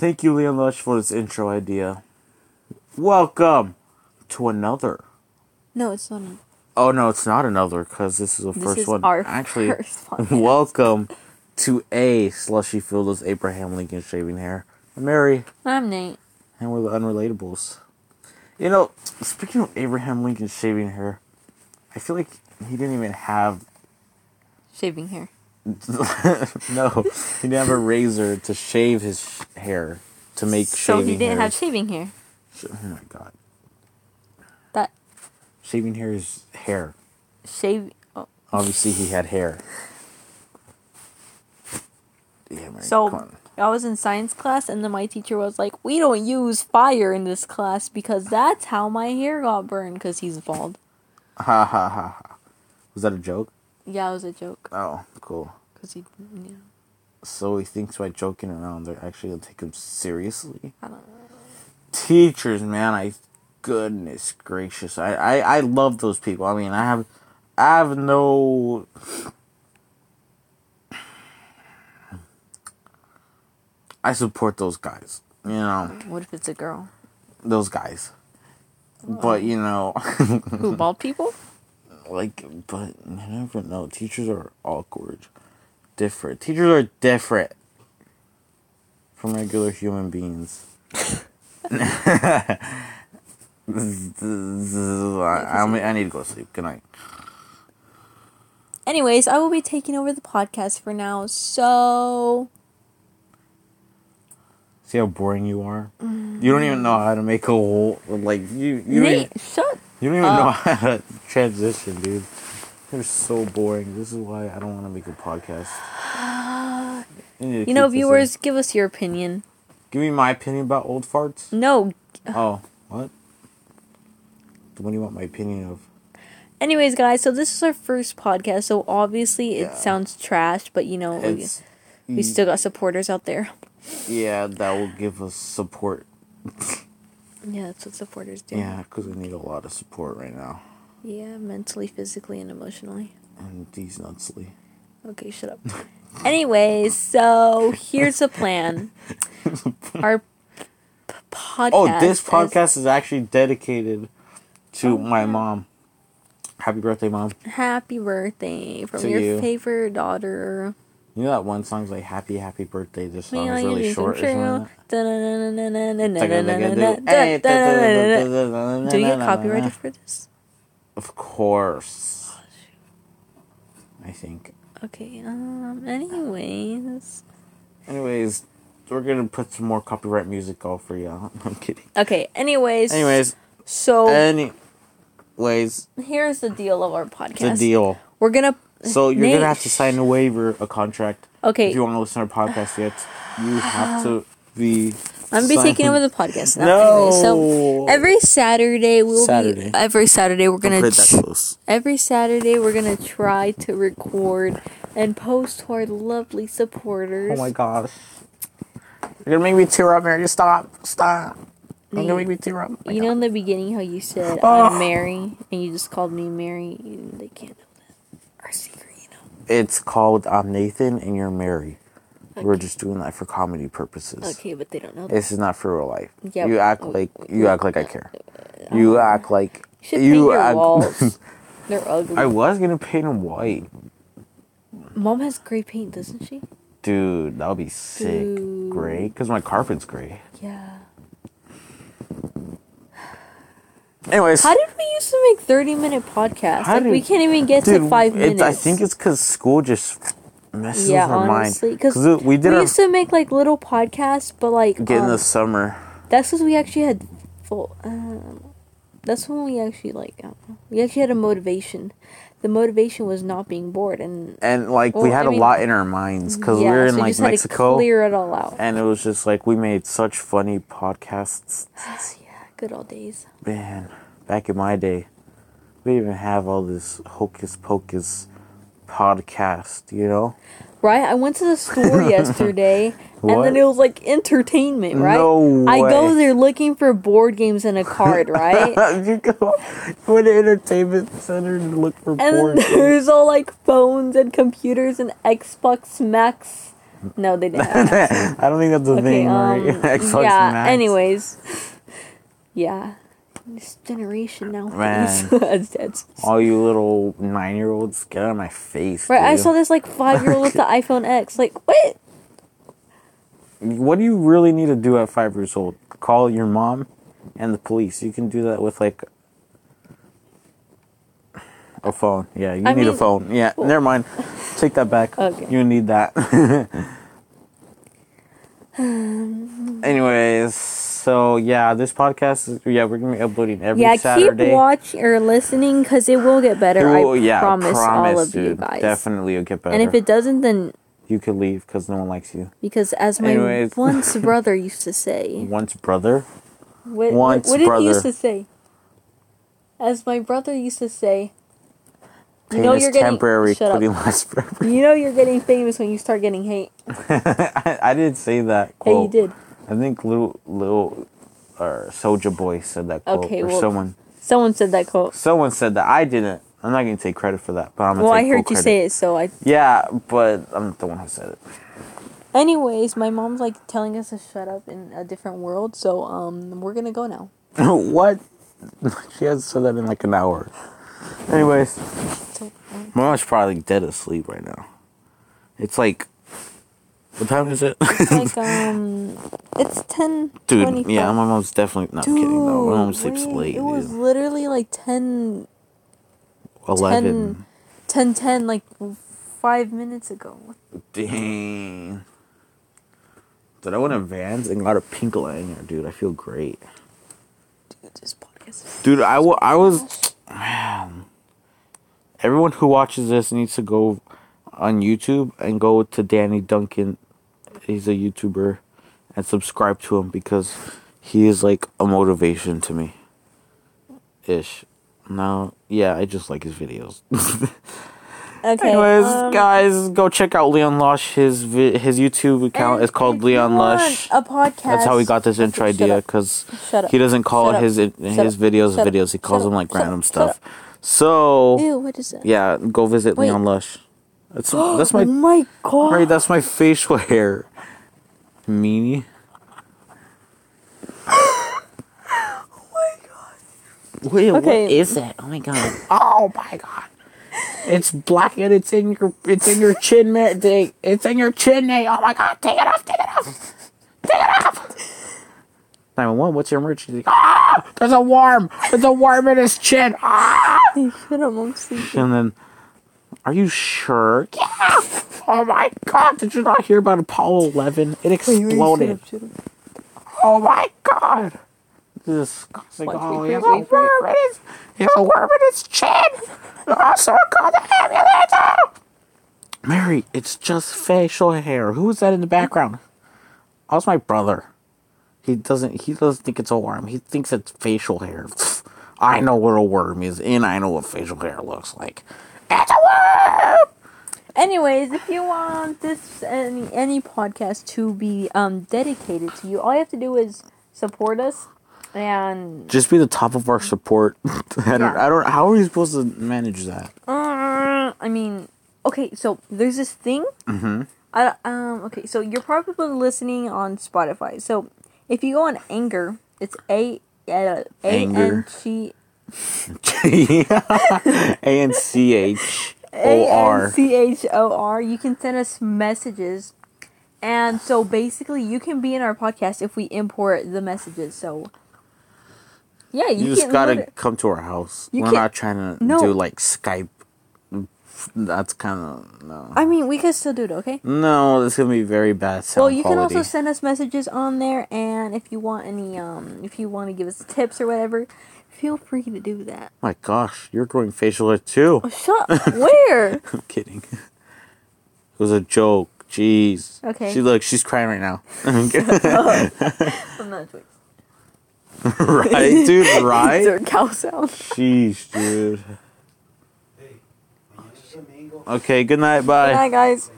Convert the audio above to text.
Thank you, Leon Lush, for this intro idea. Welcome to another. No, it's not. Oh no, it's not another because this is the This first is one. our Actually, first podcast. welcome to a slushy filled with Abraham Lincoln shaving hair. I'm Mary, I'm Nate. and we're the Unrelatables. You know, speaking of Abraham Lincoln shaving hair, I feel like he didn't even have Shaving hair. no, he didn't have a razor to shave his sh- hair to make So shaving he didn't hair. have shaving hair. Oh my god, That shaving hair is hair. shave. Oh. Obviously, he had hair. Yeah, Mary, So. I was in science class, and then my teacher was like, "We don't use fire in this class because that's how my hair got burned because he's bald." Ha ha ha ha. Was that a joke? Yeah, it was a joke Oh, cool. Because he. Yeah, So he thinks by joking around, they're actually gonna take him seriously. I don't know. Teachers, man, I goodness gracious, I, I I love those people. I mean, I have I have no. I support those guys. You know, What if it's a girl? those guys. But you know, Who bald people? like, but you never know. Teachers are awkward, different. Teachers are different from regular human beings. I, I, need to go to sleep. Good night. Anyways, I will be taking over the podcast for now. So See how boring you are. You don't even know how to make a whole like you. You don't even, shut. you don't even know how to transition, dude. You're so boring. This is why I don't want to make a podcast. You know, keep this in. viewers, give us your opinion. Give me my opinion about old farts. No. Oh, what? What do you want my opinion of? Anyways, guys, so this is our first podcast, so obviously it Yeah. sounds trash, but you know, we, we still got supporters out there. yeah, that will give us support. Yeah, that's what supporters do. Yeah, because we need a lot of support right now, Yeah, mentally, physically, and emotionally. and these nutsly. Okay, shut up. Anyways, so here's the plan. Our p- podcast. Oh, this podcast is actually dedicated to Oh, my mom. Happy birthday, mom! Happy birthday from To your you. favorite daughter. You know that one song's like "Happy Happy Birthday." This song is really short. isn't it? Do you get copyrighted for this? Of course. I think. Okay, um, anyways. Anyways, we're gonna put some more copyright music all for you. I'm kidding. Okay, anyways. Anyways, So, anyways, here's the deal of our podcast. the deal. We're gonna. So you're Nate- gonna have to sign a waiver, a contract. Okay. If you want to listen to our podcast yet, you have to be. I'm gonna be sign- taking over the podcast now. No. Anyway, so every Saturday we'll Saturday. be every Saturday we're gonna put that close. every Saturday we're gonna try to record and post to our lovely supporters. Oh my gosh. You're gonna make me tear up, Mary. Stop. Stop. You're gonna make me tear up. You know in the beginning how you said Oh. I'm Mary and you just called me Mary. You- They can't know that. Our secret, you know. It's called I'm Nathan and you're Mary. We're just doing that for comedy purposes. Okay, but they don't know that. This is not for real life. Yeah, you act like you act like I care. Uh, you uh, act like You your act- walls. They're ugly. I was gonna paint them white, Mom has gray paint, doesn't she? dude. That would be sick. Dude. Gray, cause my carpet's gray. Yeah. Anyways, How did we used to make 30 minute podcasts? Like, we can't even get dude, to five it- minutes. I think it's cause school just messes yeah, with our honestly, mind. because we did we our used to make like little podcasts, but like get in um, the summer. that's because we actually had full. Uh, that's when we actually like I don't know, we actually had a motivation. The motivation was not being bored, and and like we had I a mean- lot in our minds because yeah, we were in so like just had to Mexico, clear it all out. and it was just like we made such funny podcasts. yeah, good old days. Man, back in my day, we didn't even have all this hocus pocus podcast. You know, Right? I went to the store yesterday and then it was like entertainment, right? No I go way. there looking for board games and a card, right? you go to an entertainment center to look for and then porn. there's all like phones and computers and Xbox Max No, they didn't. I don't think that's the Okay, thing. um, right? Xbox yeah. Max. Anyways, yeah, this generation now. Man. That's- all you little nine-year-olds, get out of my face. right, I saw this like five year old with the iPhone X. Like, what? What do you really need to do at five years old? Call your mom and the police. You can do that with like a phone. Yeah, you I need a phone. Yeah, oh. never mind. Take that back. Okay. You need that. Anyways, so yeah, this podcast is yeah we're gonna be uploading every yeah, Saturday. keep watching or listening because it will get better. Will- I yeah, promise, all of you guys. Definitely, it'll get better. And if it doesn't, then you could leave because no one likes you. because as my Anyways. once brother used to say, Once brother. what, Once what, what did he used to say? As my brother used to say, you know you're getting temporary. shut up. You know you're getting famous when you start getting hate. I, I didn't say that Hey, you did. I think little little or Soulja Boy said that quote Okay, or well- someone Someone said that quote. someone said that. I didn't. I'm not gonna take credit for that, but I'm gonna Well, I heard you credit. say it, so I. Yeah, but I'm not the one who said it. Anyways, my mom's like telling us to shut up in a different world, so um, we're gonna go now. what? she hasn't said that in like an hour. Anyways, So, um, my mom's probably dead asleep right now. It's like, what time is it? like um, it's ten. Dude, yeah, my mom's definitely not Dude, kidding though. My mom sleeps wait, late, It was dude. literally like 10, Eleven. 10, 10, like five minutes ago. Dang. Dude, I went in Vans and got a pink lanyard, dude. I feel great. Dude, this podcast. is- Dude, I, wa- I was. Man. Everyone who watches this needs to go on YouTube and go to Danny Duncan. He's a YouTuber. And subscribe to him because he is like a motivation to me. Ish. Now, yeah, I just like his videos. Okay. Anyways, um, guys, go check out Leon Lush. His vi- his YouTube account is called Leon Lush. A podcast. That's how we got this intro idea because he doesn't call his his videos videos. He calls them like random stuff. So Ew, what is that? yeah, go visit Wait. Leon Lush. That's that's my oh my god. right. That's my facial hair. Meanie. Oh my god! Wait, Okay. what is that? Oh my god! Oh my god! It's black and it's in your it's in your chin, man. It's in your chin, Nate. Oh my god! Take it off! Take it off! Take it off! Nine one one. What's your emergency? Ah! There's a worm. There's a worm in his chin. Ah! Shut up, I'm. And then, are you sure? Yeah. Oh my god! Did you not hear about Apollo Eleven? It exploded. Shut up, shut up. Oh my god! Disgusting. Watch, Oh, wait, he has a worm in his, he has a worm in his chin! Also the ambulance! Mary, it's just facial hair. Who is that in the background? Oh, it's my brother. He doesn't he doesn't think it's a worm. He thinks it's facial hair. I know what a worm is, and I know what facial hair looks like. It's a! Anyways, if you want this any any podcast to be um dedicated to you, all you have to do is support us and Just be the top of our support. I don't Yeah. I don't how are we supposed to manage that? uh, I mean, okay, so there's this thing. Mm-hmm. I um okay, so you're probably listening on Spotify. So if you go on Anchor, it's a uh, a n c A N C H O a n R. c h o r. You can send us messages, and so basically you can be in our podcast if we import the messages. So yeah, you, You just gotta come to our house. You We're can't- trying to No. do like Skype. That's kind of no. I mean, we could still do it, okay? No, this is gonna be very bad sound well, you can also send us messages on there, and if you want any, um, if you want to give us tips or whatever, feel free to do that. My gosh, you're growing facial hair too. Oh, shut. Where? I'm kidding. It was a joke. Jeez. Okay. She look. She's crying right now. I'm not joking. right, dude. These Right. are cow sounds. Sheesh, dude. Okay. Good night. Bye. Good night, guys.